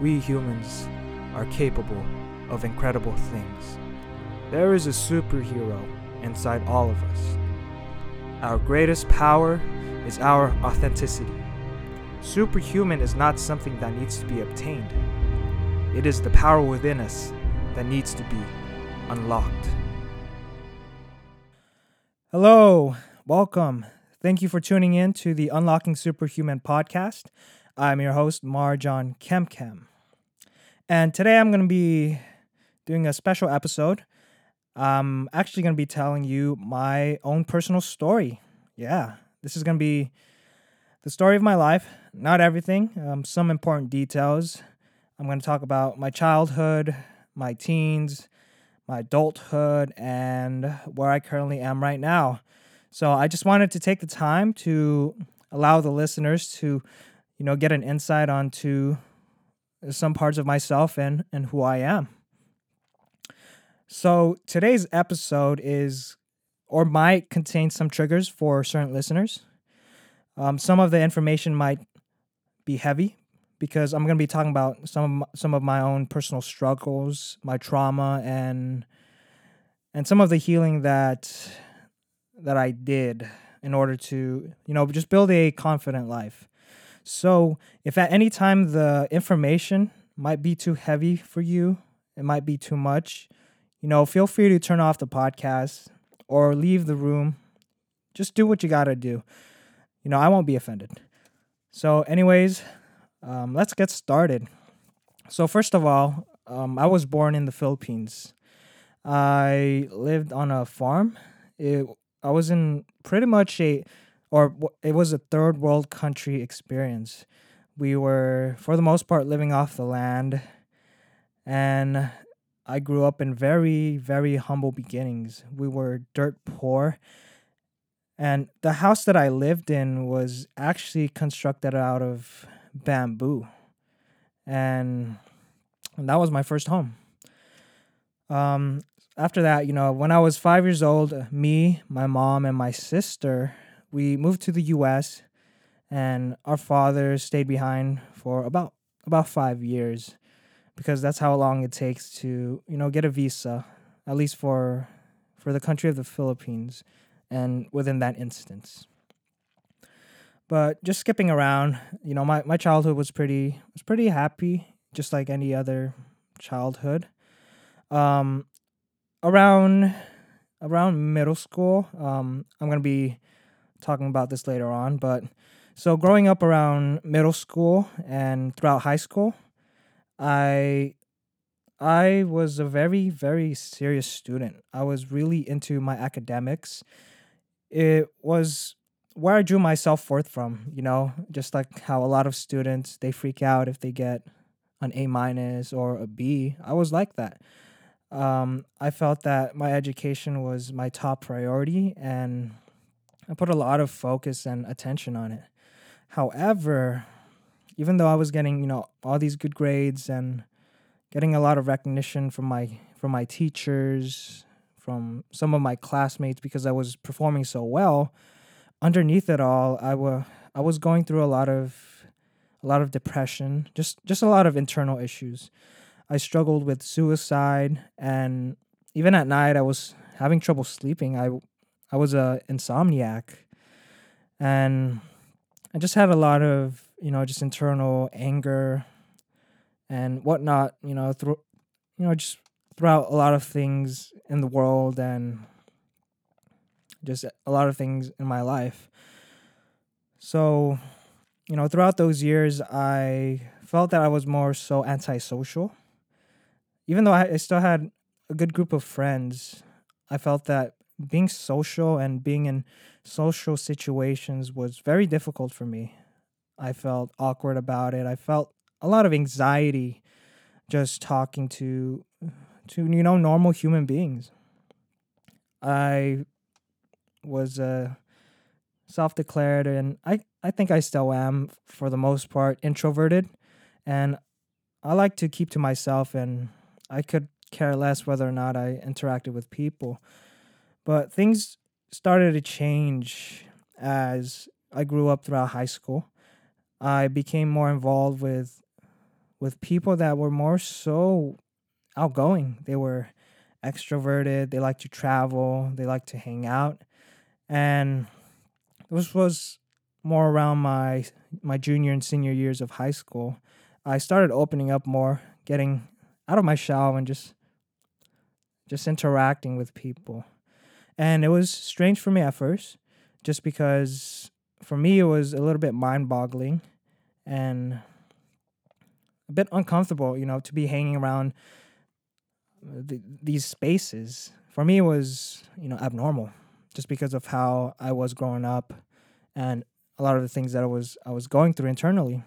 we humans are capable of incredible things. There is a superhero inside all of us. Our greatest power is our authenticity. Superhuman is not something that needs to be obtained, it is the power within us that needs to be unlocked. Hello, welcome. Thank you for tuning in to the Unlocking Superhuman podcast. I'm your host, Marjan Quemquem. And today I'm going to be doing a special episode. I'm actually going to be telling you my own personal story. Yeah, this is going to be the story of my life, not everything, um, some important details. I'm going to talk about my childhood, my teens, my adulthood, and where I currently am right now. So I just wanted to take the time to allow the listeners to, you know, get an insight onto some parts of myself and and who I am. So today's episode is or might contain some triggers for certain listeners. Um, some of the information might be heavy because I'm going to be talking about some of my, some of my own personal struggles, my trauma, and and some of the healing that that I did in order to you know just build a confident life. So if at any time the information might be too heavy for you, it might be too much, you know, feel free to turn off the podcast or leave the room. Just do what you got to do. You know, I won't be offended. So, anyways, um, let's get started. So, first of all, um, I was born in the Philippines. I lived on a farm. It, I was in pretty much a, or it was a third world country experience. We were, for the most part, living off the land. And I grew up in very, very humble beginnings. We were dirt poor. And the house that I lived in was actually constructed out of bamboo. And, that was my first home. Um, after that, you know, when I was five years old, me, my mom, and my sister, we moved to the US and our father stayed behind for about about five years because that's how long it takes to you know get a visa at least for for the country of the philippines and within that instance. But just skipping around you know my, my childhood was pretty was pretty happy just like any other childhood. Um around around middle school um i'm gonna be talking about this later on but so growing up around middle school and throughout high school, I I was a very very serious student. I was really into my academics. It was where I drew my self worth from, you know, just like how a lot of students they freak out if they get an A minus or a B. I was like that. Um, I felt that my education was my top priority, and I put a lot of focus and attention on it. However, even though I was getting, you know, all these good grades and getting a lot of recognition from my from my teachers, from some of my classmates because I was performing so well, underneath it all, I was I was going through a lot of a lot of depression, just just a lot of internal issues. I struggled with suicide and even at night I was having trouble sleeping. I I was a insomniac. And I just had a lot of, you know, just internal anger and whatnot, you know, through, you know, just throughout a lot of things in the world and just a lot of things in my life. So, you know, throughout those years, I felt that I was more so antisocial. Even though I, I still had a good group of friends, I felt that being social and being in social situations was very difficult for me. I felt awkward about it. I felt a lot of anxiety just talking to to you know normal human beings. I was uh, self-declared and I I think I still am for the most part introverted and I like to keep to myself and I could care less whether or not I interacted with people. But things started to change as I grew up throughout high school. I became more involved with with people that were more so outgoing. They were extroverted, they like to travel, they like to hang out. And this was more around my my junior and senior years of high school. I started opening up more, getting out of my shell and just just interacting with people. And it was strange for me at first, just because for me it was a little bit mind-boggling and a bit uncomfortable, you know, to be hanging around the, these spaces. For me, it was you know abnormal, just because of how I was growing up, and a lot of the things that I was I was going through internally.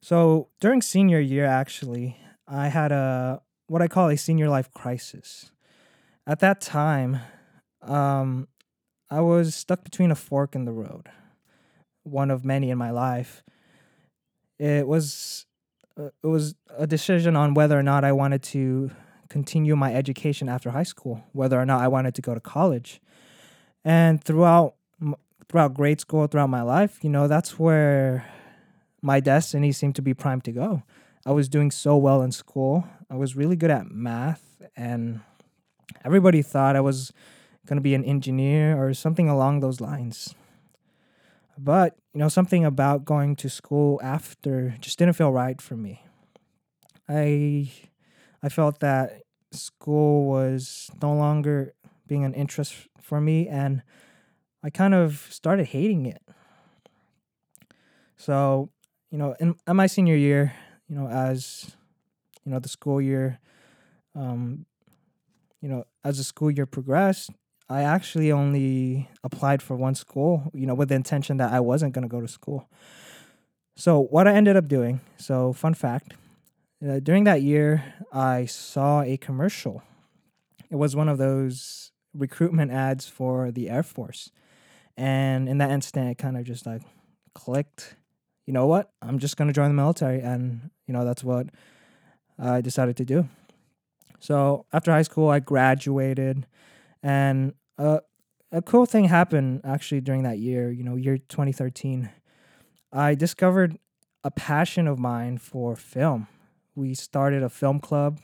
So during senior year, actually, I had a what I call a senior life crisis. At that time, um, I was stuck between a fork in the road, one of many in my life. It was uh, it was a decision on whether or not I wanted to continue my education after high school, whether or not I wanted to go to college. And throughout throughout grade school, throughout my life, you know, that's where my destiny seemed to be primed to go. I was doing so well in school. I was really good at math and everybody thought I was going to be an engineer or something along those lines. But, you know, something about going to school after just didn't feel right for me. I I felt that school was no longer being an interest for me and I kind of started hating it. So, you know, in, in my senior year, you know, as you know, the school year, um, you know, as the school year progressed, I actually only applied for one school, you know, with the intention that I wasn't going to go to school. So, what I ended up doing, so fun fact, uh, during that year, I saw a commercial. It was one of those recruitment ads for the Air Force. And in that instant, it kind of just like clicked. You know what? I'm just going to join the military. And, you know, that's what I decided to do. So, after high school, I graduated. And uh, a cool thing happened actually during that year, you know, year 2013. I discovered a passion of mine for film. We started a film club.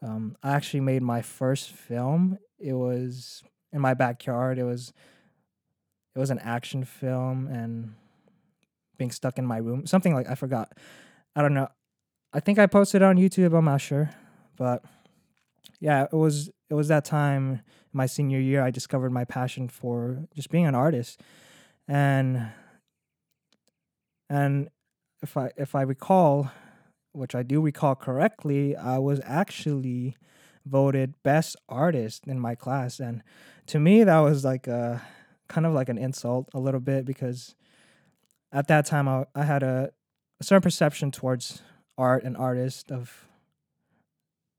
Um, I actually made my first film. It was in my backyard. It was it was an action film and being stuck in my room. Something like I forgot. I don't know. I think I posted on YouTube, I'm not sure. But yeah, it was it was that time my senior year I discovered my passion for just being an artist. And and if I if I recall, which I do recall correctly, I was actually voted best artist in my class and to me that was like a kind of like an insult a little bit because at that time I, I had a, a certain perception towards art and artists of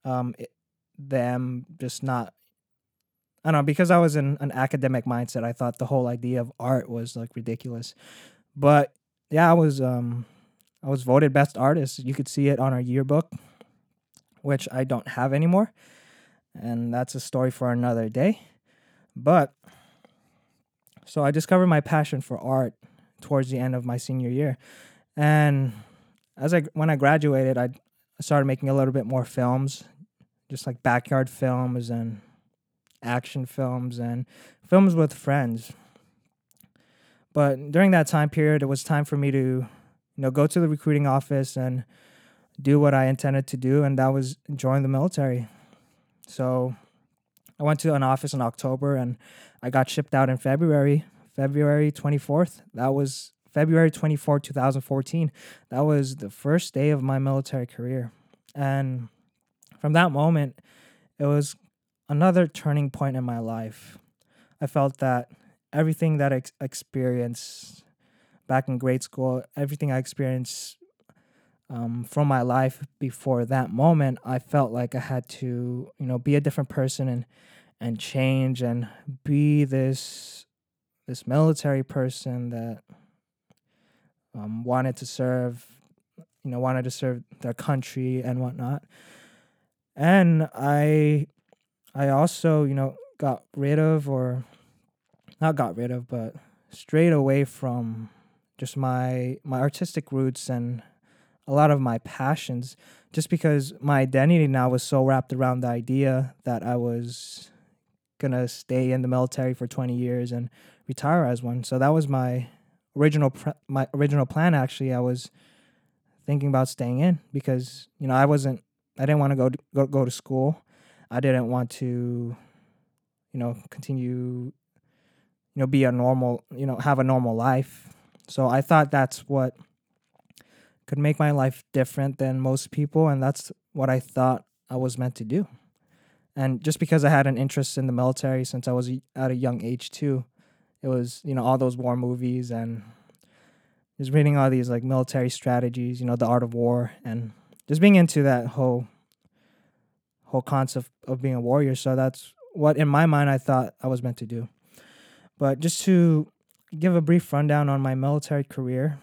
um it, them just not I don't know because I was in an academic mindset. I thought the whole idea of art was like ridiculous, but yeah, I was um I was voted best artist. You could see it on our yearbook, which I don't have anymore, and that's a story for another day. But so I discovered my passion for art towards the end of my senior year, and as I when I graduated, I started making a little bit more films, just like backyard films and action films and films with friends. But during that time period, it was time for me to, you know, go to the recruiting office and do what I intended to do, and that was join the military. So I went to an office in October and I got shipped out in February, February 24th. That was February 24, 2014. That was the first day of my military career. And from that moment, it was another turning point in my life. I felt that everything that I ex- experienced back in grade school, everything I experienced um, from my life before that moment, I felt like I had to, you know, be a different person and and change and be this this military person that um, wanted to serve, you know, wanted to serve their country and whatnot. And I I also, you know, got rid of or not got rid of, but strayed away from just my my artistic roots and a lot of my passions just because my identity now was so wrapped around the idea that I was gonna stay in the military for 20 years and retire as one. So that was my original pr- my original plan actually. I was thinking about staying in because, you know, I wasn't I didn't want to go go go to school. I didn't want to you know, continue you know, be a normal, you know, have a normal life. So I thought that's what could make my life different than most people and that's what I thought I was meant to do. And just because I had an interest in the military since I was at a young age too, it was, you know, all those war movies and just reading all these like military strategies, you know, the art of war and just being into that whole whole concept of being a warrior. So that's what in my mind I thought I was meant to do. But just to give a brief rundown on my military career.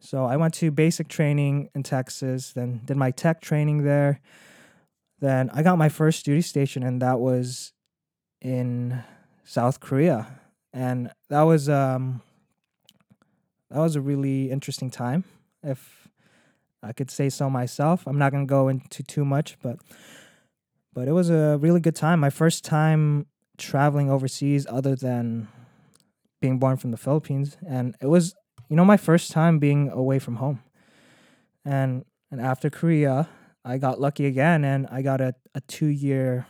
So I went to basic training in Texas, then did my tech training there. Then I got my first duty station, and that was in South Korea, and that was um that was a really interesting time, if I could say so myself. I'm not gonna go into too much, but but it was a really good time. My first time traveling overseas, other than being born from the Philippines, and it was you know my first time being away from home, and and after Korea, I got lucky again, and I got a a two year,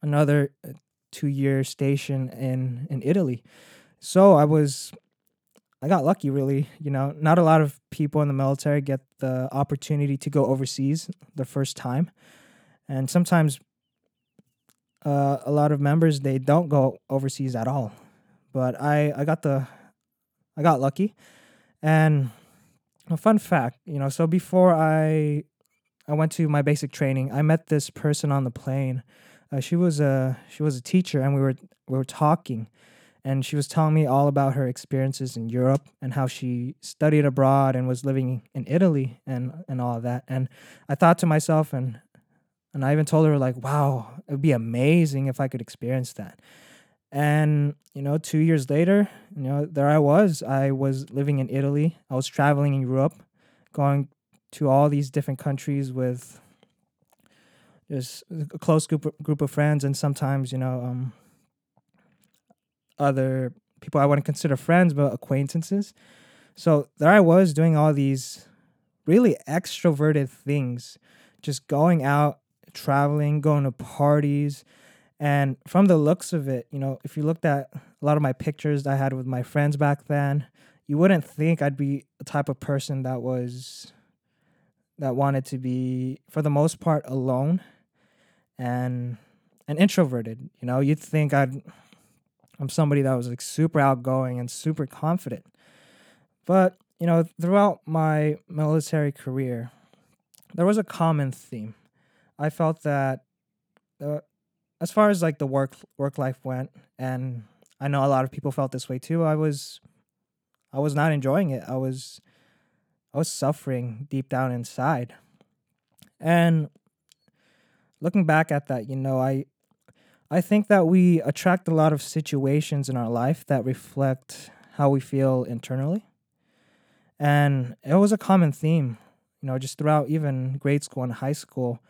another uh, two year station in in Italy. So I was I got lucky really, you know. Not a lot of people in the military get the opportunity to go overseas the first time. And sometimes uh, a lot of members they don't go overseas at all. But I I got the I got lucky. And a fun fact, you know, so before I I went to my basic training, I met this person on the plane uh, she was a she was a teacher, and we were we were talking, and she was telling me all about her experiences in Europe and how she studied abroad and was living in Italy and and all of that. And I thought to myself, and and I even told her like, wow, it would be amazing if I could experience that. And you know, two years later, you know, there I was. I was living in Italy. I was traveling in Europe, going to all these different countries with there's a close group group of friends, and sometimes you know um, other people I wouldn't consider friends, but acquaintances. So there I was doing all these really extroverted things, just going out, traveling, going to parties. And from the looks of it, you know, if you looked at a lot of my pictures I had with my friends back then, you wouldn't think I'd be the type of person that was that wanted to be for the most part alone and and introverted. You know, you'd think I'd I'm somebody that was like super outgoing and super confident. But, you know, throughout my military career, there was a common theme. I felt that uh, as far as like the work work life went and I know a lot of people felt this way too. I was I was not enjoying it. I was I was suffering deep down inside. And looking back at that, you know, I I think that we attract a lot of situations in our life that reflect how we feel internally. And it was a common theme, you know, just throughout even grade school and high school.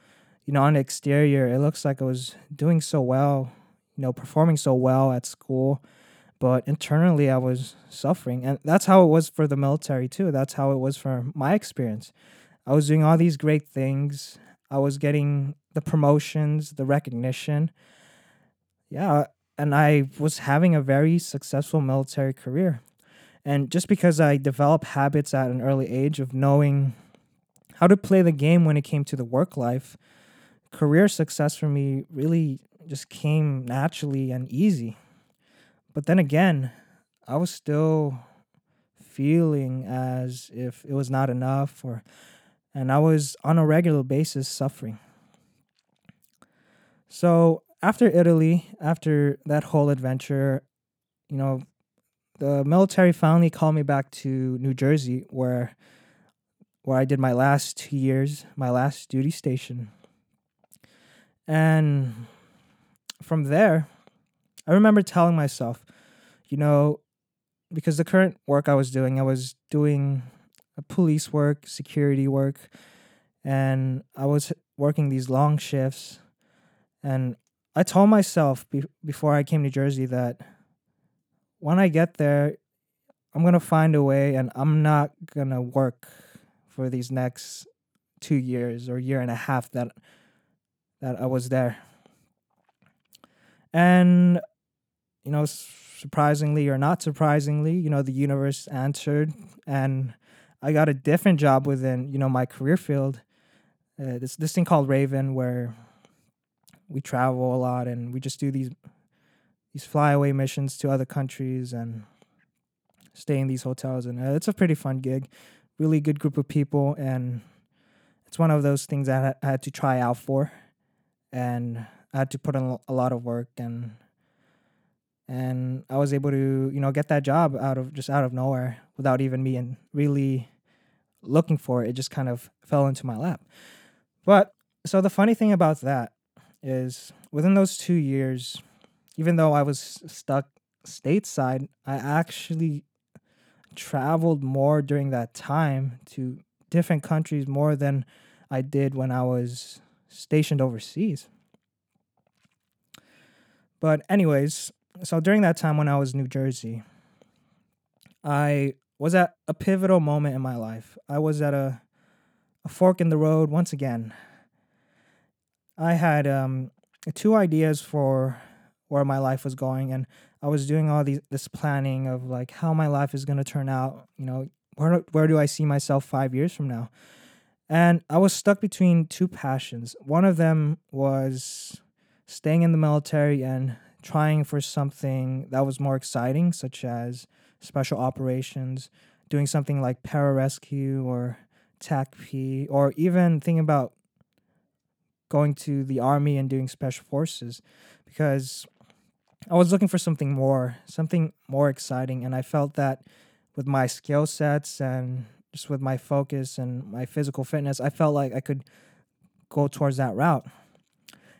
You know, on the exterior, it looks like I was doing so well, you know, performing so well at school, but internally I was suffering. And that's how it was for the military, too. That's how it was for my experience. I was doing all these great things. I was getting the promotions, the recognition. Yeah, and I was having a very successful military career. And just because I developed habits at an early age of knowing how to play the game when it came to the work life, career success for me really just came naturally and easy. But then again, I was still feeling as if it was not enough or and I was on a regular basis suffering. So after Italy, after that whole adventure, you know, the military finally called me back to New Jersey where where I did my last two years, my last duty station. And from there, I remember telling myself, you know, because the current work I was doing, I was doing police work, security work, and I was working these long shifts. And I told myself be- before I came to Jersey that when I get there, I'm gonna find a way, and I'm not gonna work for these next two years or year and a half that that I was there. And you know, surprisingly or not surprisingly, you know, the universe answered, and I got a different job within you know my career field. Uh, this this thing called Raven, where we travel a lot and we just do these these flyaway missions to other countries and stay in these hotels, and uh, it's a pretty fun gig. Really good group of people, and it's one of those things that I had to try out for, and I had to put in a lot of work and and I was able to you know get that job out of just out of nowhere without even me and really looking for it. It just kind of fell into my lap. But so the funny thing about that is within those two years, even though I was stuck stateside, I actually traveled more during that time to different countries more than I did when I was stationed overseas. But, anyways, so during that time when I was in New Jersey, I was at a pivotal moment in my life. I was at a, a fork in the road once again. I had um, two ideas for where my life was going, and I was doing all these this planning of like how my life is gonna turn out. You know, where where do I see myself five years from now? And I was stuck between two passions. One of them was staying in the military and trying for something that was more exciting, such as special operations, doing something like pararescue or TACP, or even thinking about going to the army and doing special forces because I was looking for something more, something more exciting. And I felt that with my skill sets and just with my focus and my physical fitness, I felt like I could go towards that route.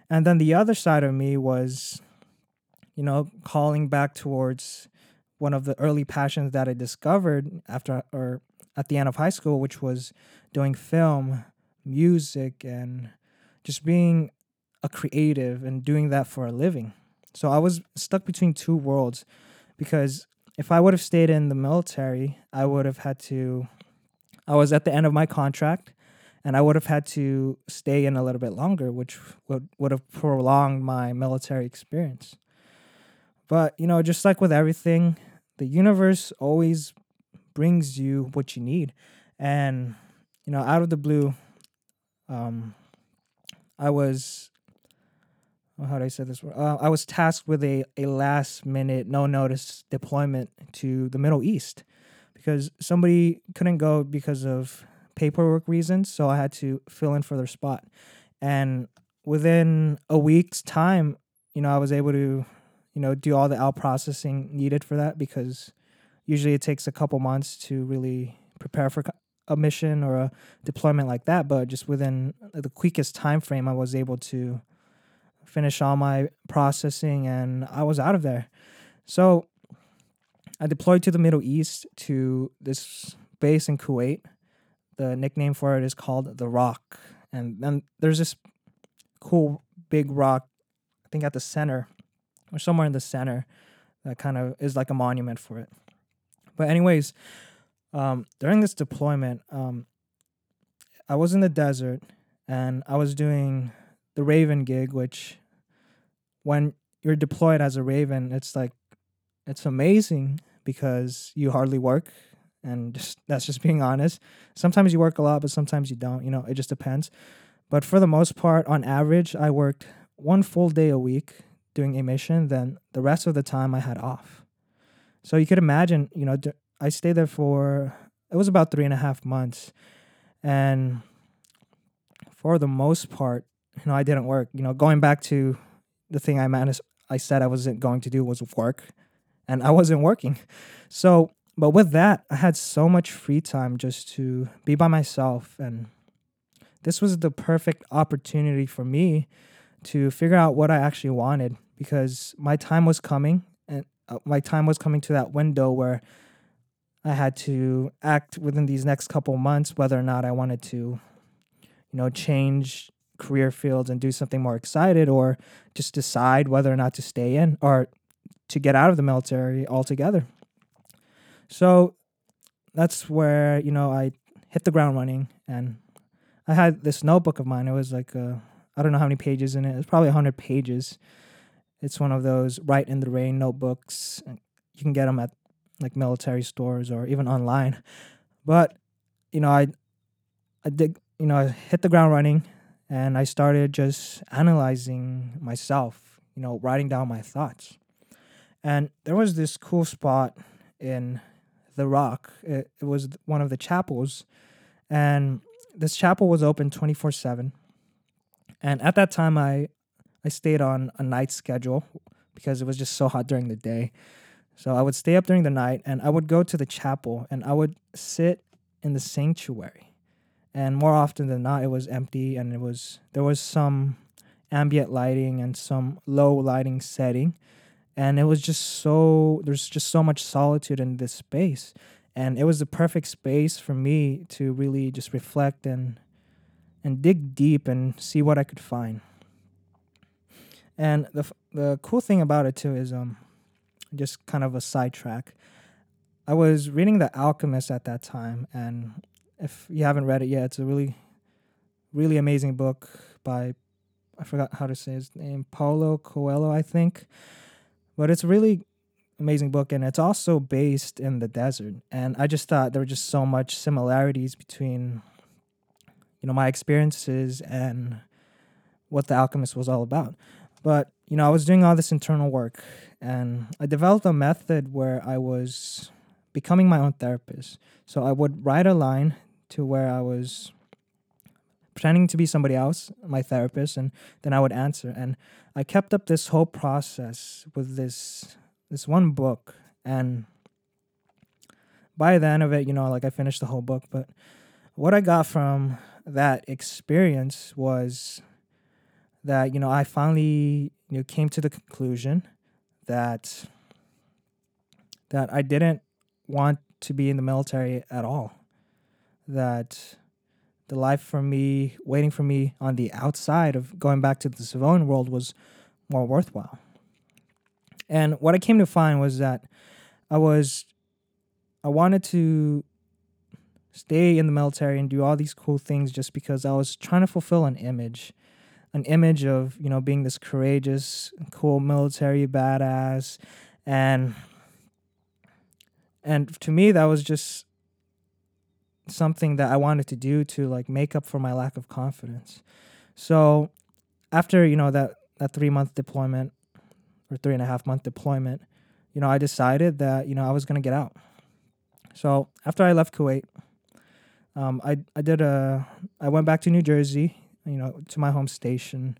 And then the other side of me was you know, calling back towards one of the early passions that I discovered after or at the end of high school, which was doing film, music, and just being a creative and doing that for a living. So I was stuck between two worlds because if I would have stayed in the military, I would have had to, I was at the end of my contract and I would have had to stay in a little bit longer, which would, would have prolonged my military experience. But, you know, just like with everything, the universe always brings you what you need. And, you know, out of the blue, um, I was, how do I say this? Uh, I was tasked with a, a last minute, no notice deployment to the Middle East because somebody couldn't go because of paperwork reasons. So I had to fill in for their spot. And within a week's time, you know, I was able to you know, do all the out processing needed for that because usually it takes a couple months to really prepare for a mission or a deployment like that. But just within the quickest time frame, I was able to finish all my processing and I was out of there. So I deployed to the Middle East to this base in Kuwait. The nickname for it is called the Rock, and then there's this cool big rock. I think at the center or somewhere in the center that kind of is like a monument for it. But anyways, um, during this deployment, um, I was in the desert and I was doing the Raven gig, which when you're deployed as a Raven, it's like it's amazing because you hardly work and just that's just being honest. Sometimes you work a lot, but sometimes you don't. You know, it just depends. But for the most part, on average, I worked one full day a week doing a mission, then the rest of the time I had off. So you could imagine, you know, I stayed there for it was about three and a half months, and for the most part, you know, I didn't work. You know, going back to the thing I managed, I said I wasn't going to do was work, and I wasn't working. So, but with that, I had so much free time just to be by myself, and this was the perfect opportunity for me to figure out what I actually wanted because my time was coming and uh, my time was coming to that window where I had to act within these next couple months whether or not I wanted to, you know, change career fields and do something more excited or just decide whether or not to stay in or to get out of the military altogether. So that's where, you know, I hit the ground running and I had this notebook of mine. It was like uh, I don't know how many pages in it. It's probably 100 pages. It's one of those write in the rain notebooks. You can get them at like military stores or even online. But you know, I I did you know, I hit the ground running and I started just analyzing myself, you know, writing down my thoughts. And there was this cool spot in the rock. It, it was one of the chapels and this chapel was open 24/7. And at that time I I stayed on a night schedule because it was just so hot during the day. So I would stay up during the night and I would go to the chapel and I would sit in the sanctuary. And more often than not, it was empty and it was there was some ambient lighting and some low lighting setting. And it was just so there's just so much solitude in this space. And it was the perfect space for me to really just reflect and and dig deep and see what I could find. And the the cool thing about it too is um just kind of a sidetrack. I was reading The Alchemist at that time, and if you haven't read it yet, it's a really, really amazing book by, I forgot how to say his name, Paulo Coelho, I think. But it's a really amazing book, and it's also based in the desert. And I just thought there were just so much similarities between, you know, my experiences and what The Alchemist was all about. But you know, I was doing all this internal work and I developed a method where I was becoming my own therapist. So I would write a line to where I was pretending to be somebody else, my therapist, and then I would answer. And I kept up this whole process with this this one book and by the end of it, you know, like I finished the whole book, but what I got from that experience was that, you know, I finally you know came to the conclusion that that I didn't want to be in the military at all. That the life for me, waiting for me on the outside of going back to the civilian world was more worthwhile. And what I came to find was that I was I wanted to stay in the military and do all these cool things just because I was trying to fulfill an image an image of you know being this courageous, cool military badass, and and to me that was just something that I wanted to do to like make up for my lack of confidence. So after you know that that three month deployment or three and a half month deployment, you know I decided that you know I was gonna get out. So after I left Kuwait, um, I I did a I went back to New Jersey you know, to my home station.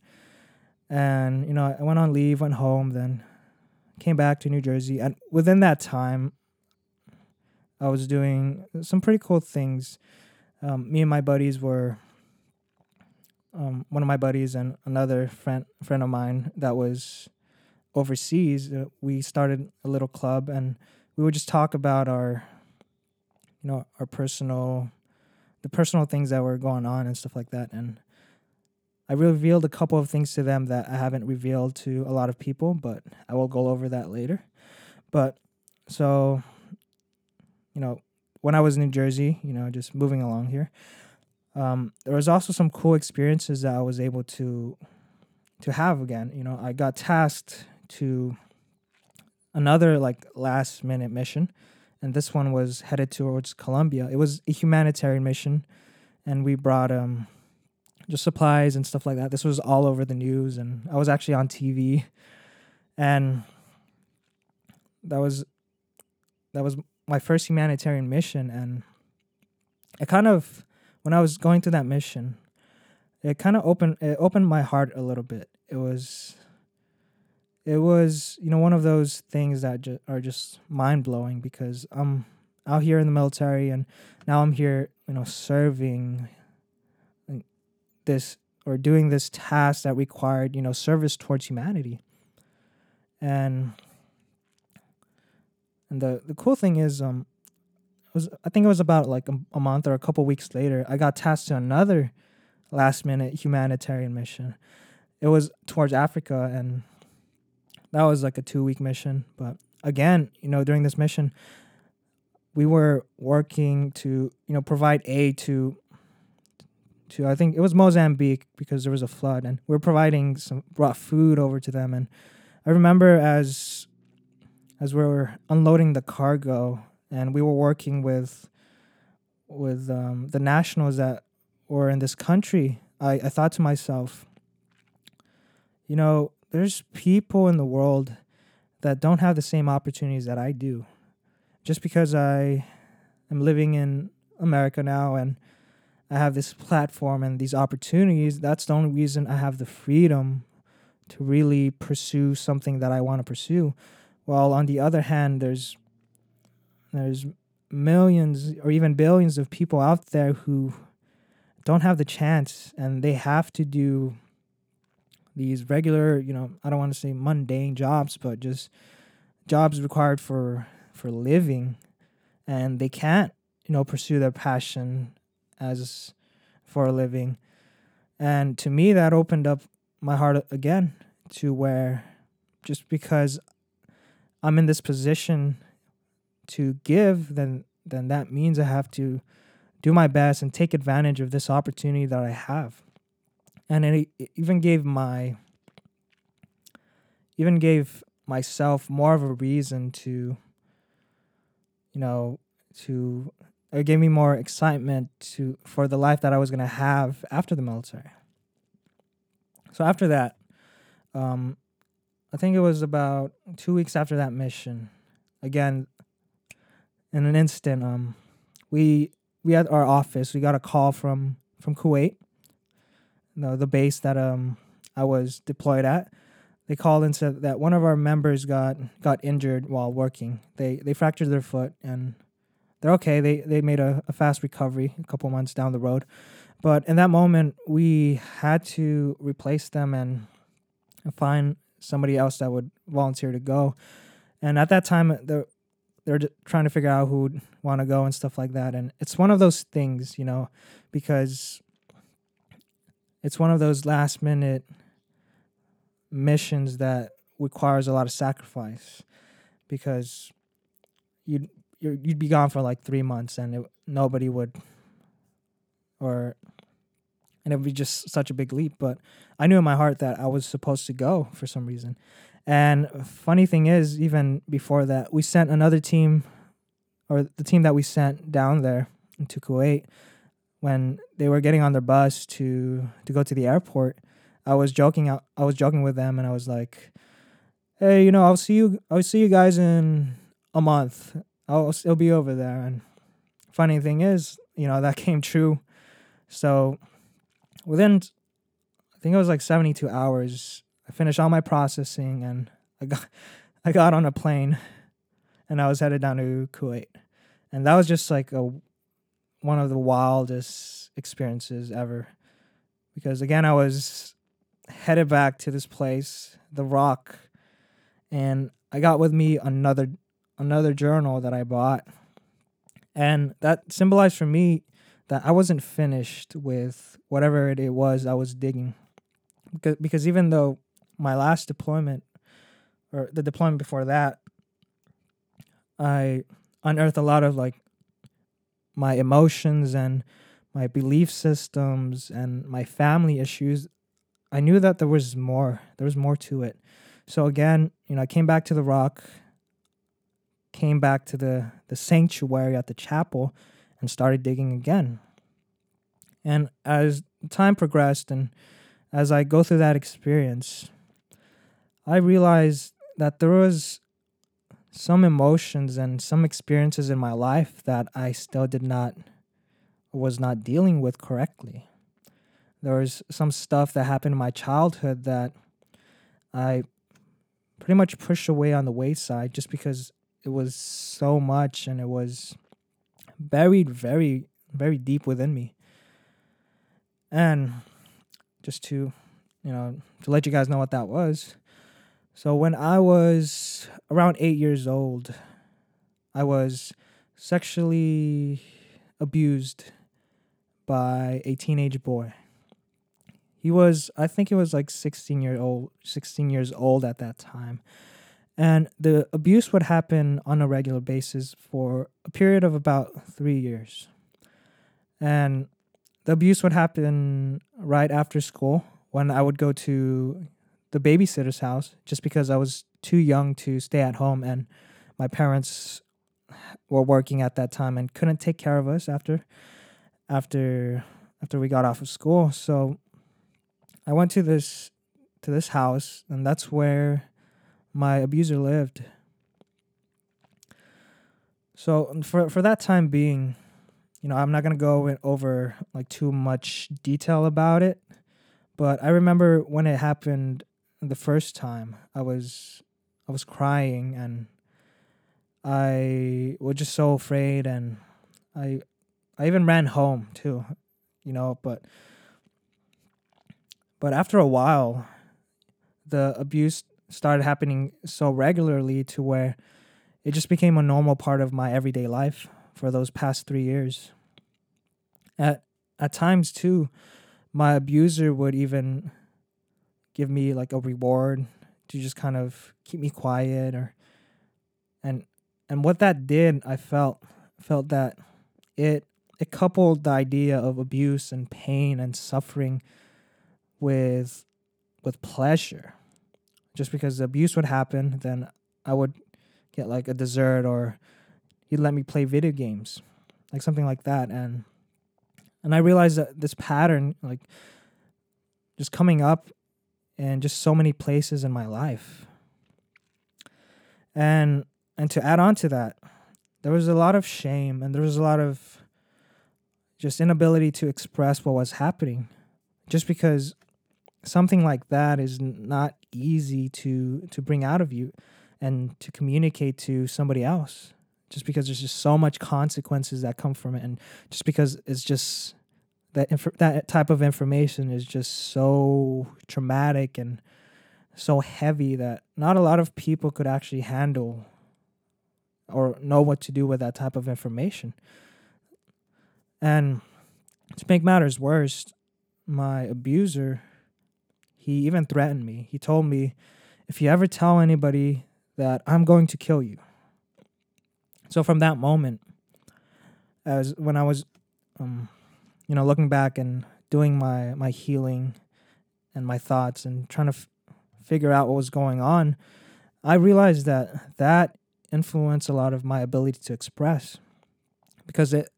And, you know, I went on leave, went home, then came back to New Jersey. And within that time, I was doing some pretty cool things. Um, me and my buddies were, um, one of my buddies and another friend friend of mine that was overseas. Uh, we started a little club, and we would just talk about our, you know, our personal, the personal things that were going on and stuff like that. And I revealed a couple of things to them that I haven't revealed to a lot of people, but I will go over that later. But so, you know, when I was in New Jersey, you know, just moving along here, um, there was also some cool experiences that I was able to to have again. You know, I got tasked to another like last minute mission, and this one was headed towards Colombia. It was a humanitarian mission, and we brought um just supplies and stuff like that. This was all over the news, and I was actually on TV, and that was that was my first humanitarian mission, and it kind of when I was going through that mission, it kind of opened it opened my heart a little bit. It was it was you know one of those things that ju- are just mind blowing because I'm out here in the military and now I'm here you know serving this or doing this task that required, you know, service towards humanity. And and the the cool thing is um was I think it was about like a, a month or a couple weeks later, I got tasked to another last minute humanitarian mission. It was towards Africa and that was like a two week mission. But again, you know, during this mission, we were working to, you know, provide aid to to I think it was Mozambique because there was a flood and we are providing some brought food over to them and I remember as as we were unloading the cargo and we were working with with um, the nationals that were in this country, I, I thought to myself, you know, there's people in the world that don't have the same opportunities that I do. Just because I am living in America now and I have this platform and these opportunities, that's the only reason I have the freedom to really pursue something that I want to pursue. While on the other hand, there's there's millions or even billions of people out there who don't have the chance and they have to do these regular, you know, I don't want to say mundane jobs, but just jobs required for for living and they can't, you know, pursue their passion as for a living. And to me that opened up my heart again to where just because I'm in this position to give, then then that means I have to do my best and take advantage of this opportunity that I have. And it, it even gave my even gave myself more of a reason to you know to it gave me more excitement to for the life that I was gonna have after the military. So after that, um, I think it was about two weeks after that mission. Again, in an instant, um, we we had our office. We got a call from from Kuwait, the the base that um I was deployed at. They called and said that one of our members got got injured while working. They they fractured their foot and they're okay. They they made a, a fast recovery a couple months down the road, but in that moment we had to replace them and find somebody else that would volunteer to go. And at that time, they're they're trying to figure out who would want to go and stuff like that. And it's one of those things, you know, because it's one of those last minute missions that requires a lot of sacrifice because you'd you'd be gone for like three months and it, nobody would or and it would be just such a big leap. But I knew in my heart that I was supposed to go for some reason. And funny thing is, even before that, we sent another team, or the team that we sent down there into Kuwait, when they were getting on their bus to to go to the airport. I was joking. I was joking with them, and I was like, "Hey, you know, I'll see you. I'll see you guys in a month. I'll still be over there." And funny thing is, you know, that came true. So within I think it was like 72 hours, I finished all my processing and I got I got on a plane and I was headed down to Kuwait. And that was just like a one of the wildest experiences ever. Because again, I was headed back to this place, The Rock, and I got with me another another journal that I bought. And that symbolized for me that I wasn't finished with whatever it was I was digging. Because, even though my last deployment, or the deployment before that, I unearthed a lot of like my emotions and my belief systems and my family issues. I knew that there was more. There was more to it. So again, you know, I came back to the rock, came back to the the sanctuary at the chapel, and started digging again. And as time progressed and as I go through that experience, I realized that there was some emotions and some experiences in my life that I still did not was not dealing with correctly. There was some stuff that happened in my childhood that I pretty much pushed away on the wayside just because it was so much and it was buried very, very deep within me. And just to, you know, to let you guys know what that was. So when I was around eight years old, I was sexually abused by a teenage boy. He was, I think he was like 16 year old, 16 years old at that time. And the abuse would happen on a regular basis for a period of about three years. And the abuse would happen right after school when I would go to the babysitter's house just because I was too young to stay at home and my parents were working at that time and couldn't take care of us after after after we got off of school. So I went to this to this house and that's where my abuser lived. So for for that time being, you know, I'm not gonna go over like too much detail about it, but I remember when it happened the first time. I was I was crying and I was just so afraid and I I even ran home too, you know, but but after a while the abuse started happening so regularly to where it just became a normal part of my everyday life for those past 3 years. At at times too, my abuser would even give me like a reward to just kind of keep me quiet or and and what that did i felt felt that it it coupled the idea of abuse and pain and suffering with with pleasure just because abuse would happen then i would get like a dessert or he'd let me play video games like something like that. And and i realized that this pattern like just coming up in just so many places in my life. And and to add on to that, there was a lot of shame and there was a lot of just inability to express what was happening just because something like that is not easy to to bring out of you and to communicate to somebody else just because there's just so much consequences that come from it and just because it's just that inf- that type of information is just so traumatic and so heavy that not a lot of people could actually handle or know what to do with that type of information. And to make matters worse, my abuser, he even threatened me. He told me, if you ever tell anybody that I'm going to kill you. So from that moment, as when I was, um, you know, looking back and doing my my healing and my thoughts and trying to f- figure out what was going on, I realized that that influenced a lot of my ability to express because it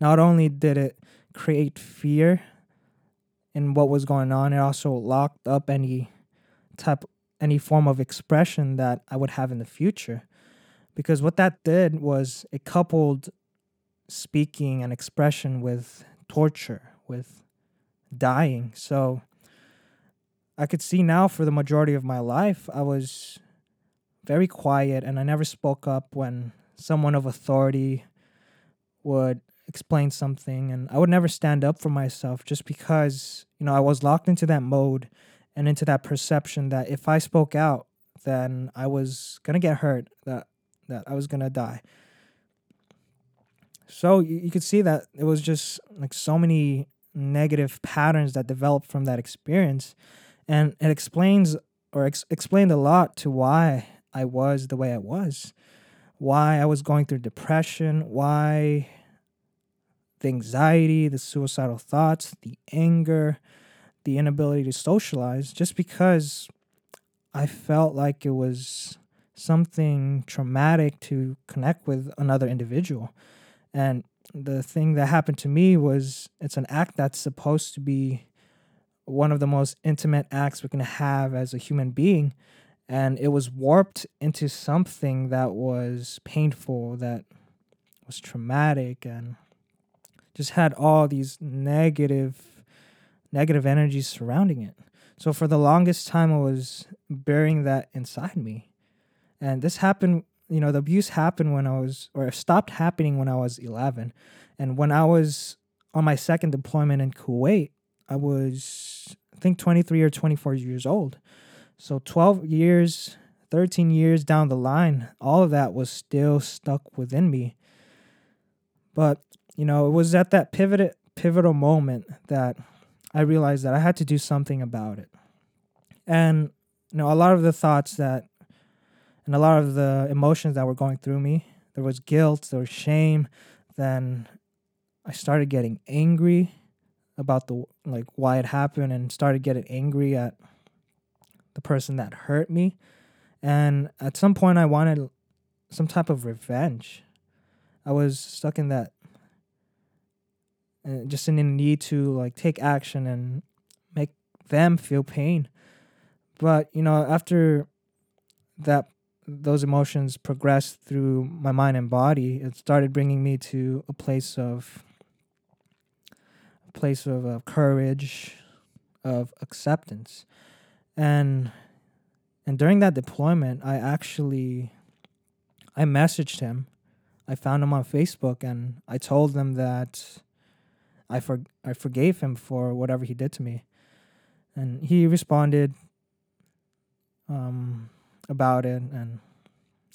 not only did it create fear in what was going on, it also locked up any type any form of expression that I would have in the future. Because what that did was it coupled speaking and expression with torture, with dying. So I could see now for the majority of my life, I was very quiet and I never spoke up when someone of authority would explain something and I would never stand up for myself just because, you know, I was locked into that mode and into that perception that if I spoke out, then I was going to get hurt, that that I was going to die. So you, you could see that it was just like so many negative patterns that developed from that experience and it explains or ex- explained a lot to why I was the way I was, why I was going through depression, why the anxiety, the suicidal thoughts, the anger, the inability to socialize, just because I felt like it was something traumatic to connect with another individual. And the thing that happened to me was it's an act that's supposed to be one of the most intimate acts we can have as a human being and it was warped into something that was painful that was traumatic and just had all these negative negative energies surrounding it. So for the longest time i was burying that inside me. And this happened you know the abuse happened when i was or stopped happening when i was 11 and when i was on my second deployment in kuwait i was i think 23 or 24 years old. So 12 years, 13 years down the line, all of that was still stuck within me. But you know, it was at that pivot pivotal moment that I realized that I had to do something about it. And you know, a lot of the thoughts that and a lot of the emotions that were going through me, there was guilt, there was shame, then I started getting angry about the like why it happened and started getting angry at the person that hurt me. And at some point I wanted some type of revenge. I was stuck in that uh, just in a need to like take action and make them feel pain. But you know, after that those emotions progressed through my mind and body, it started bringing me to a place of a place of uh, courage, of acceptance, and and during that deployment, I actually I messaged him. I found him on Facebook, and I told him that I for I forgave him for whatever he did to me, and he responded um, about it, and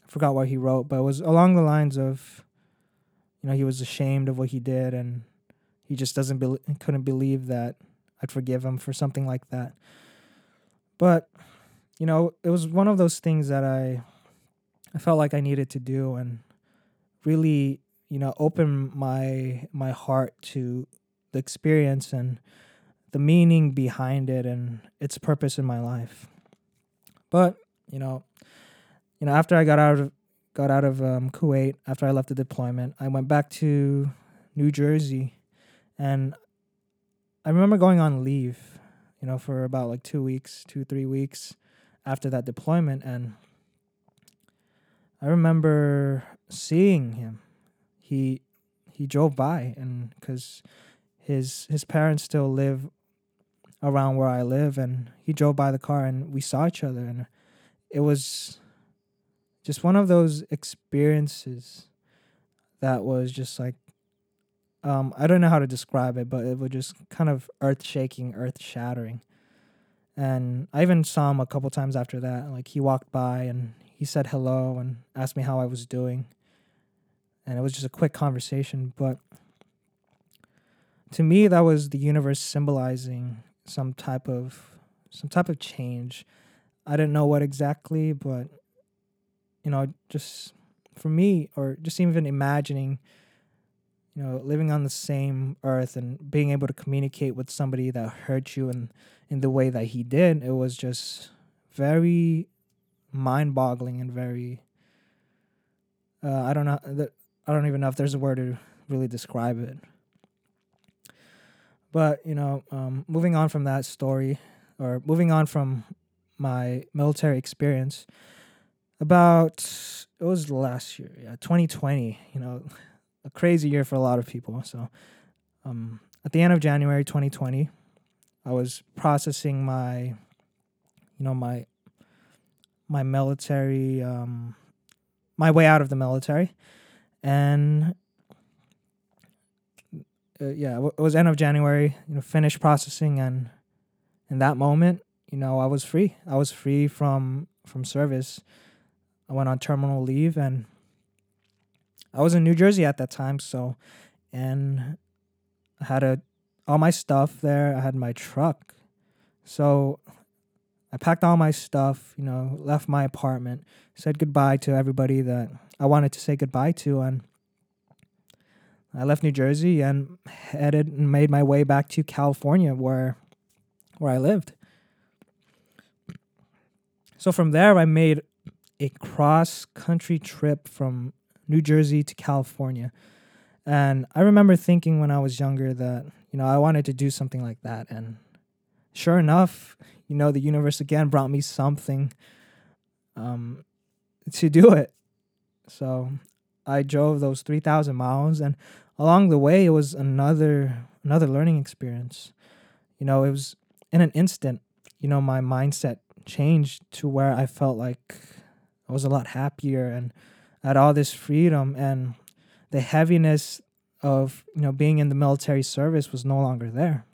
I forgot what he wrote, but it was along the lines of, you know, he was ashamed of what he did, and he just doesn't be- couldn't believe that I'd forgive him for something like that. But you know, it was one of those things that I I felt like I needed to do, and really, you know, open my my heart to the experience and the meaning behind it and its purpose in my life. But you know, you know, after I got out of got out of um, Kuwait, after I left the deployment, I went back to New Jersey, and I remember going on leave, you know, for about like two weeks, two three weeks after that deployment, and I remember seeing him. He he drove by, and because his his parents still live around where I live and he drove by the car and we saw each other and it was just one of those experiences that was just like um I don't know how to describe it but it was just kind of earth shaking earth shattering and I even saw him a couple times after that like he walked by and he said hello and asked me how I was doing. And it was just a quick conversation but to me that was the universe symbolizing some type of some type of change. I didn't know what exactly but you know just for me or just even imagining you know living on the same earth and being able to communicate with somebody that hurt you and in the way that he did it was just very mind-boggling and very uh, i don't know i don't even know if there's a word to really describe it but you know, um, moving on from that story, or moving on from my military experience, about it was last year, yeah, 2020. You know, a crazy year for a lot of people. So, um, at the end of January 2020, I was processing my, you know, my my military, um, my way out of the military, and uh, yeah, it was end of January. You know, finished processing, and in that moment, you know, I was free. I was free from from service. I went on terminal leave, and I was in New Jersey at that time. So, and I had a all my stuff there. I had my truck, so I packed all my stuff. You know, left my apartment, said goodbye to everybody that I wanted to say goodbye to, and I left New Jersey and headed and made my way back to California where where I lived. So from there I made a cross country trip from New Jersey to California. And I remember thinking when I was younger that, you know, I wanted to do something like that and sure enough, you know, the universe again brought me something um to do it. So I drove those 3,000 miles and along the way it was another another learning experience. You know it was in an instant you know my mindset changed to where i felt like i was a lot happier and had all this freedom and the heaviness of you know being in the military service was no longer there.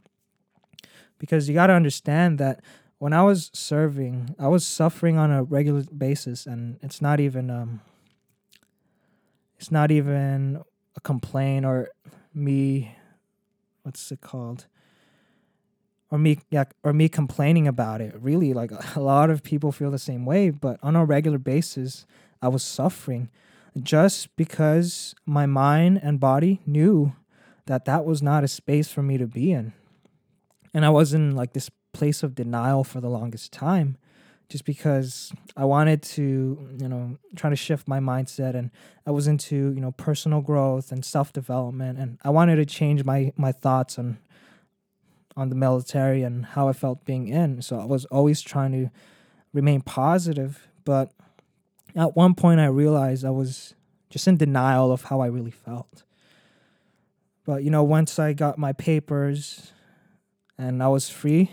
Because you got to understand that when i was serving i was suffering on a regular basis and it's not even um it's not even a complaint or me what's it called? Or me yeah or me complaining about it really. Like a lot of people feel the same way but on a regular basis i was suffering just because my mind and body knew that that was not a space for me to be in. And i was in like this place of denial for the longest time just because I wanted to, you know, try to shift my mindset and I was into, you know, personal growth and self-development and I wanted to change my my thoughts on on the military and how I felt being in. So I was always trying to remain positive, but at one point I realized I was just in denial of how I really felt. But you know, once I got my papers and I was free,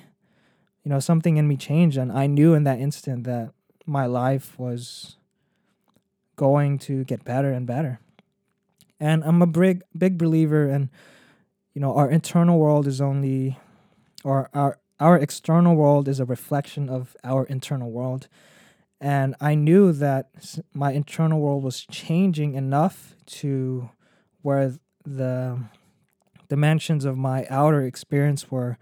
you know, something in me changed. And I knew in that instant that my life was going to get better and better. And I'm a big, big believer in, you know, our internal world is only, or our, our external world is a reflection of our internal world. And I knew that my internal world was changing enough to where the dimensions of my outer experience were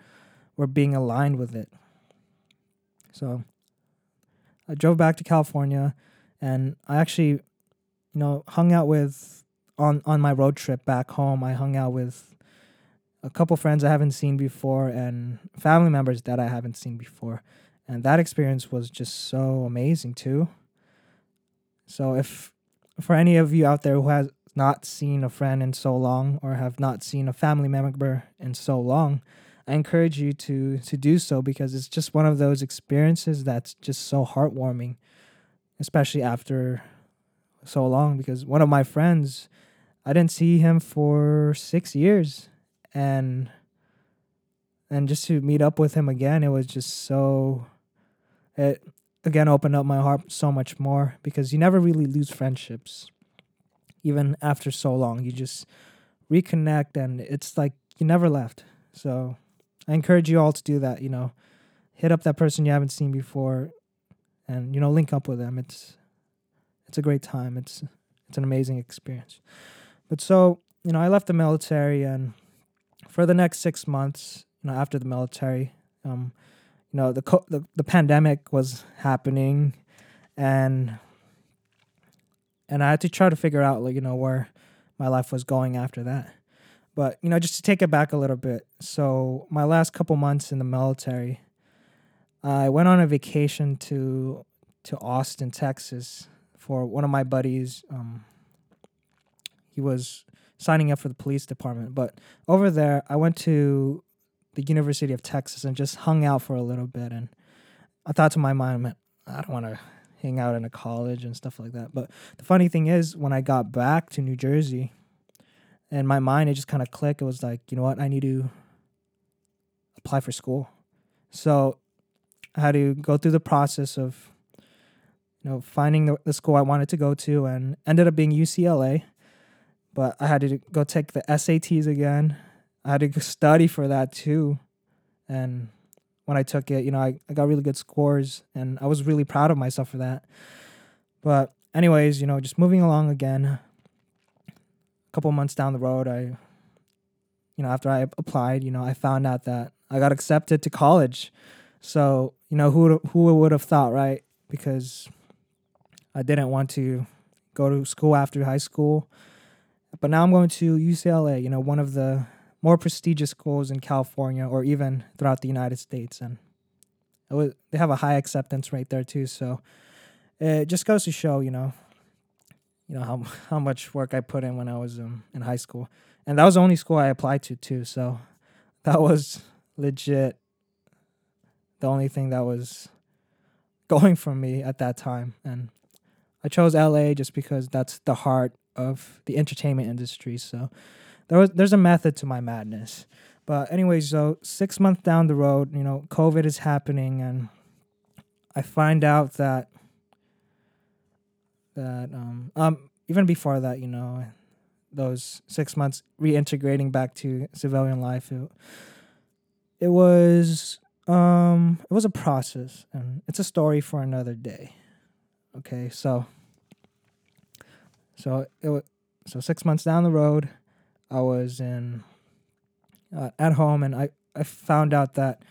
were being aligned with it. So I drove back to California and I actually, you know, hung out with on on my road trip back home. I hung out with a couple friends I haven't seen before and family members that I haven't seen before. And that experience was just so amazing too. So if for any of you out there who has not seen a friend in so long or have not seen a family member in so long, I encourage you to to do so because it's just one of those experiences that's just so heartwarming, especially after so long. Because one of my friends, I didn't see him for six years, and and just to meet up with him again, it was just so. It again opened up my heart so much more because you never really lose friendships, even after so long. You just reconnect, and it's like you never left. So I encourage you all to do that. You know, hit up that person you haven't seen before, and you know, link up with them. It's it's a great time. It's it's an amazing experience. But so you know, I left the military, and for the next six months, you know, after the military, um, you know, the co- the the pandemic was happening, and and I had to try to figure out like you know where my life was going after that. But you know, just to take it back a little bit. So my last couple months in the military, I went on a vacation to to Austin, Texas, for one of my buddies. Um, he was signing up for the police department, but over there, I went to the University of Texas and just hung out for a little bit. And I thought to my mind, I don't want to hang out in a college and stuff like that. But the funny thing is, when I got back to New Jersey, in my mind it just kind of clicked. It was like you know what? I need to apply for school. So i had to go through the process of you know finding the, the school i wanted to go to and ended up being ucla but i had to go take the sats again. I had to study for that too. And when i took it you know I, I got really good scores and i was really proud of myself for that. But anyways you know just moving along again couple months down the road, I, you know, after I applied, you know, I found out that I got accepted to college. So, you know, who who would have thought, right? Because I didn't want to go to school after high school. But now I'm going to UCLA, you know, one of the more prestigious schools in California or even throughout the United States. And was, they have a high acceptance rate there too. So it just goes to show, you know, you know how how much work I put in when I was um, in high school, and that was the only school I applied to too. So that was legit the only thing that was going for me at that time, and I chose LA just because that's the heart of the entertainment industry. So there was there's a method to my madness. But anyways, so six months down the road, you know, COVID is happening, and I find out that that um um even before that, you know, those six months reintegrating back to civilian life, it, it was um it was a process and it's a story for another day. Okay, so so it so six months down the road, I was in uh, at home, and I I found out that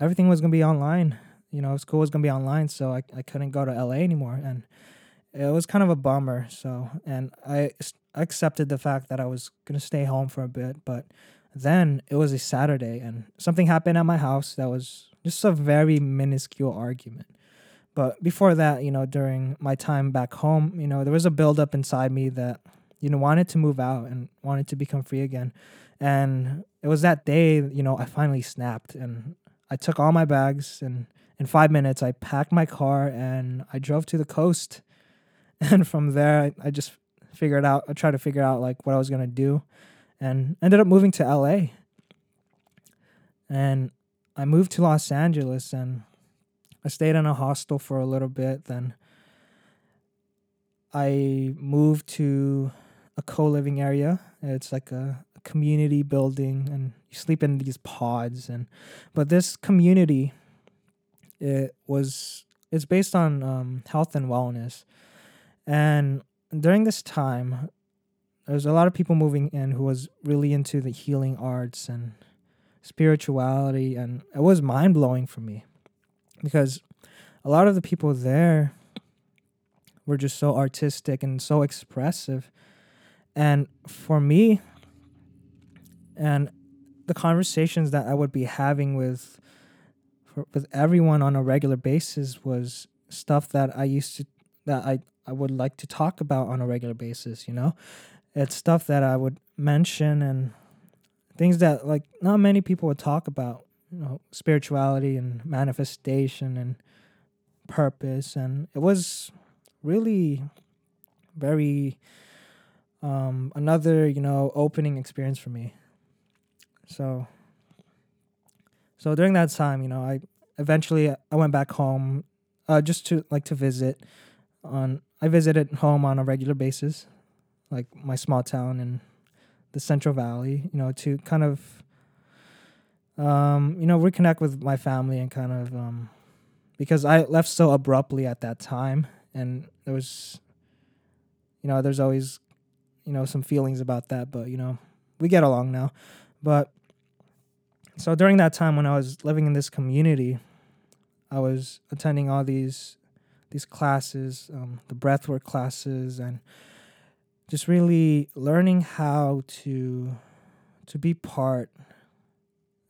everything was gonna be online. You know, school was gonna be online, so I I couldn't go to LA anymore, and it was kind of a bummer. So, and I accepted the fact that I was gonna stay home for a bit, but then it was a Saturday, and something happened at my house that was just a very minuscule argument. But before that, you know, during my time back home, you know, there was a buildup inside me that, you know, wanted to move out and wanted to become free again. And it was that day, you know, I finally snapped and I took all my bags and in five minutes I packed my car and I drove to the coast. And from there, I, I just figured out, I tried to figure out like what I was going to do and ended up moving to LA. And I moved to Los Angeles and I stayed in a hostel for a little bit. Then I moved to a co living area. It's like a, community building, and you sleep in these pods. And but this community, it was it's based on um, health and wellness. And during this time, there was a lot of people moving in who was really into the healing arts and spirituality, and it was mind blowing for me because a lot of the people there were just so artistic and so expressive. And for me, and the conversations that I would be having with with everyone on a regular basis was stuff that I used to that I I would like to talk about on a regular basis, you know? It's stuff that I would mention and things that like not many people would talk about you know spirituality and manifestation and purpose and it was really very um another you know opening experience for me so so during that time you know i eventually i went back home uh just to like to visit on i visited home on a regular basis like my small town in the central valley you know to kind of um, you know, reconnect with my family and kind of um, because I left so abruptly at that time, and there was, you know, there's always, you know, some feelings about that, but you know, we get along now. But so during that time when I was living in this community, I was attending all these these classes, um, the breathwork classes, and just really learning how to to be part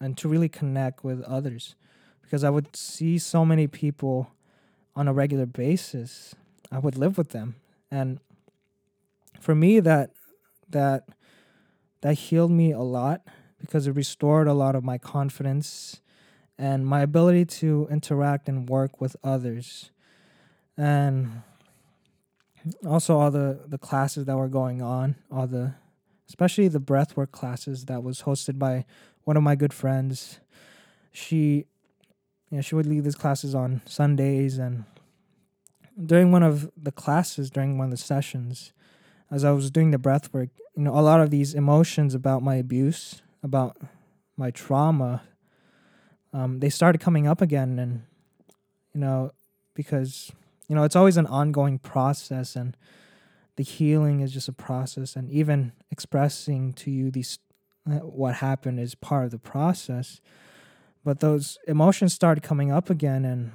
and to really connect with others because I would see so many people on a regular basis. I would live with them and for me that that that healed me a lot because it restored a lot of my confidence and my ability to interact and work with others and also all the the classes that were going on all the especially the breathwork classes that was hosted by one of my good friends, she, you know, she would lead these classes on Sundays, and during one of the classes, during one of the sessions, as I was doing the breath work, you know, a lot of these emotions about my abuse, about my trauma, um, they started coming up again, and you know, because you know, it's always an ongoing process, and the healing is just a process, and even expressing to you these uh, what happened is part of the process. But those emotions started coming up again and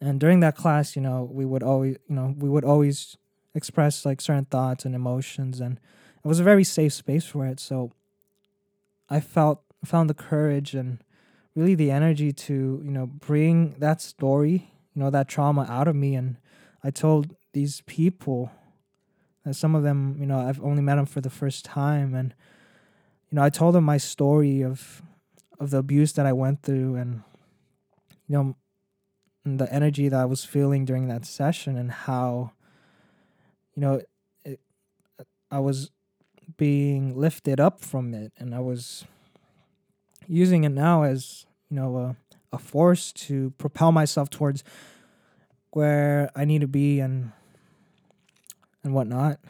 and during that class you know we would always you know we would always express like certain thoughts and emotions and it was a very safe space for it. So i felt found the courage and really the energy to you know bring that story you know that trauma out of me. And i told these people that some of them you know i've only met them for the first time. And you know, I told them my story of of the abuse that I went through and you know and the energy that I was feeling during that session and how you know it, I was being lifted up from it. And I was using it now as you know a, a force to propel myself towards where I need to be and and whatnot.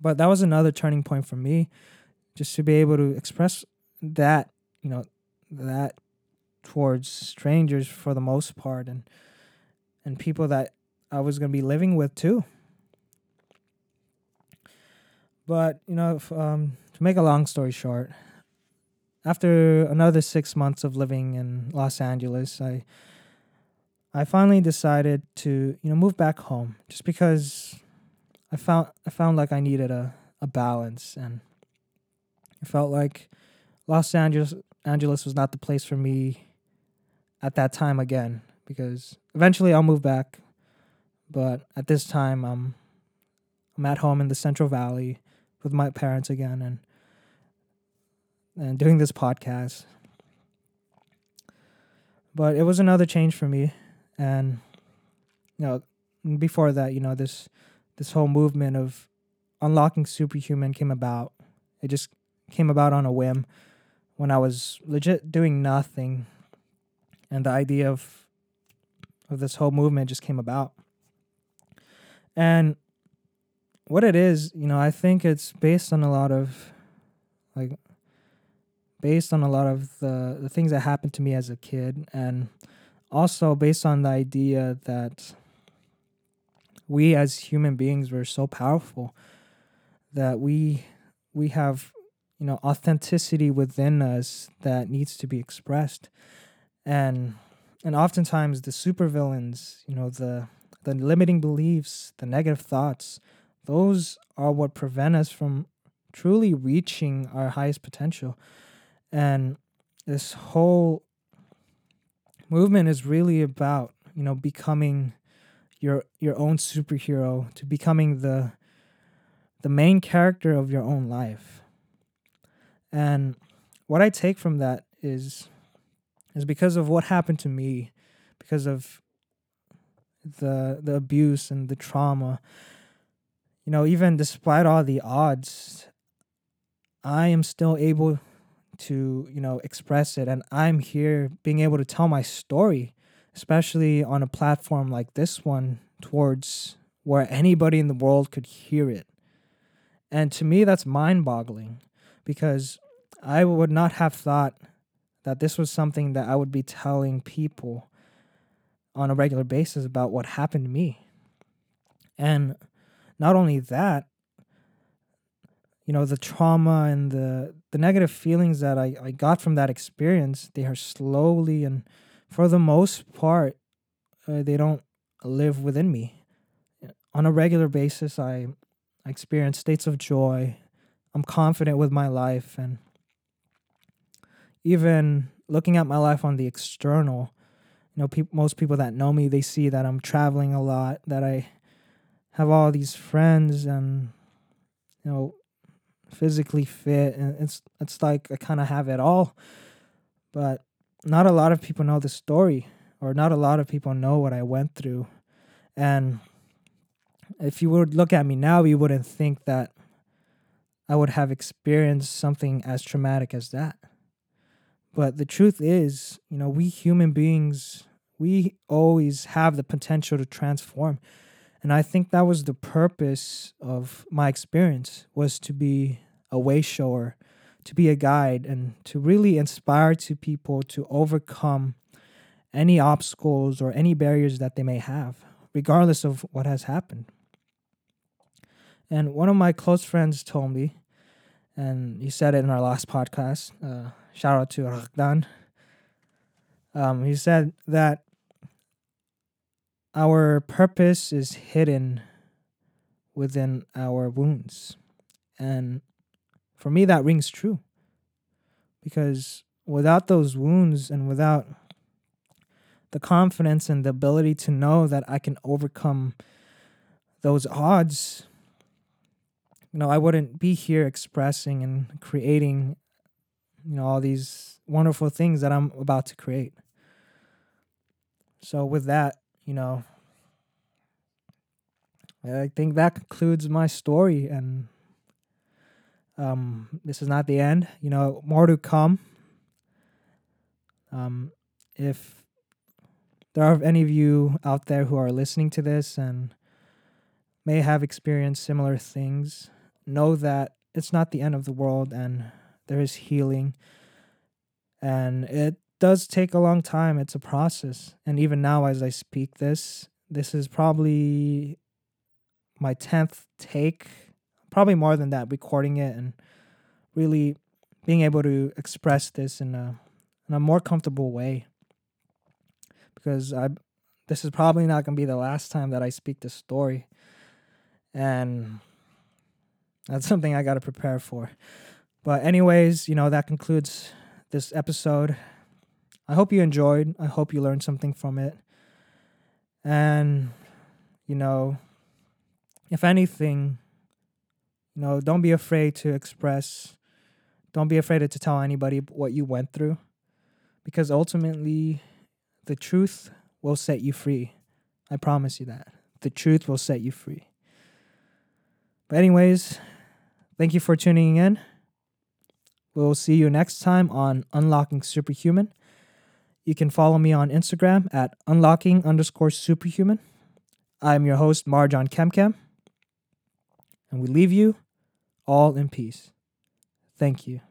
But that was another turning point for me just to be able to express that, you know, that towards strangers for the most part and and people that I was going to be living with too. But you know, if, um, to make a long story short, after another six months of living in Los Angeles, I I finally decided to you know move back home just because I found I found like I needed a, a balance and I felt like Los Angeles Angeles was not the place for me at that time again because eventually I'll move back but at this time I'm I'm at home in the Central Valley with my parents again and and doing this podcast. But it was another change for me and you know before that you know this this whole movement of unlocking superhuman came about. It just came about on a whim when i was legit doing nothing and the idea of of this whole movement just came about. And what it is you know i think it's based on a lot of like based on a lot of the, the things that happened to me as a kid and also based on the idea that we as human beings were so powerful that we we have you know authenticity within us that needs to be expressed. And and oftentimes the supervillains you know the the limiting beliefs the negative thoughts those are what prevent us from truly reaching our highest potential and this whole movement is really about you know becoming your your own superhero to becoming the the main character of your own life. And what i take from that is is because of what happened to me because of the the abuse and the trauma you know even despite all the odds i am still able to you know express it. And i'm here being able to tell my story especially on a platform like this one towards where anybody in the world could hear it. And to me that's mind-boggling because i would not have thought that this was something that i would be telling people on a regular basis about what happened to me. And not only that you know the trauma and the the negative feelings that I, I got from that experience they are slowly and for the most part uh, they don't live within me. On a regular basis I, experience states of joy. I'm confident with my life and even looking at my life on the external you know pe- most people that know me they see that i'm traveling a lot that i have all these friends and you know physically fit and it's it's like I kind of have it all. But not a lot of people know the story or not a lot of people know what I went through. And if you would look at me now you wouldn't think that I would have experienced something as traumatic as that. But the truth is you know we human beings we always have the potential to transform and i think that was the purpose of my experience was to be a way shower to be a guide and to really inspire to people to overcome any obstacles or any barriers that they may have regardless of what has happened and one of my close friends told me and he said it in our last podcast uh, shout out to Rakdan. Um, he said that our purpose is hidden within our wounds. And for me, that rings true. Because without those wounds and without the confidence and the ability to know that I can overcome those odds, you know, I wouldn't be here expressing and creating, you know, all these wonderful things that I'm about to create. So, with that, you know, I think that concludes my story. And um, this is not the end. You know, more to come. Um, if there are any of you out there who are listening to this and may have experienced similar things, know that it's not the end of the world and there is healing. And it does take a long time. It's a process. And even now, as I speak this, this is probably my 10th take probably more than that, recording it and really being able to express this in a in a more comfortable way. Because I this is probably not gonna be the last time that I speak this story. And that's something I gotta prepare for. But anyways, you know, that concludes this episode. I hope you enjoyed. I hope you learned something from it. And you know, if anything, you know, don't be afraid to express don't be afraid to tell anybody what you went through because ultimately the truth will set you free. I promise you that. The truth will set you free. But, anyways, thank you for tuning in. We'll see you next time on Unlocking Superhuman. You can follow me on Instagram at unlocking underscore superhuman. I'm your host, Marjan Quemquem. And we leave you all in peace. Thank you.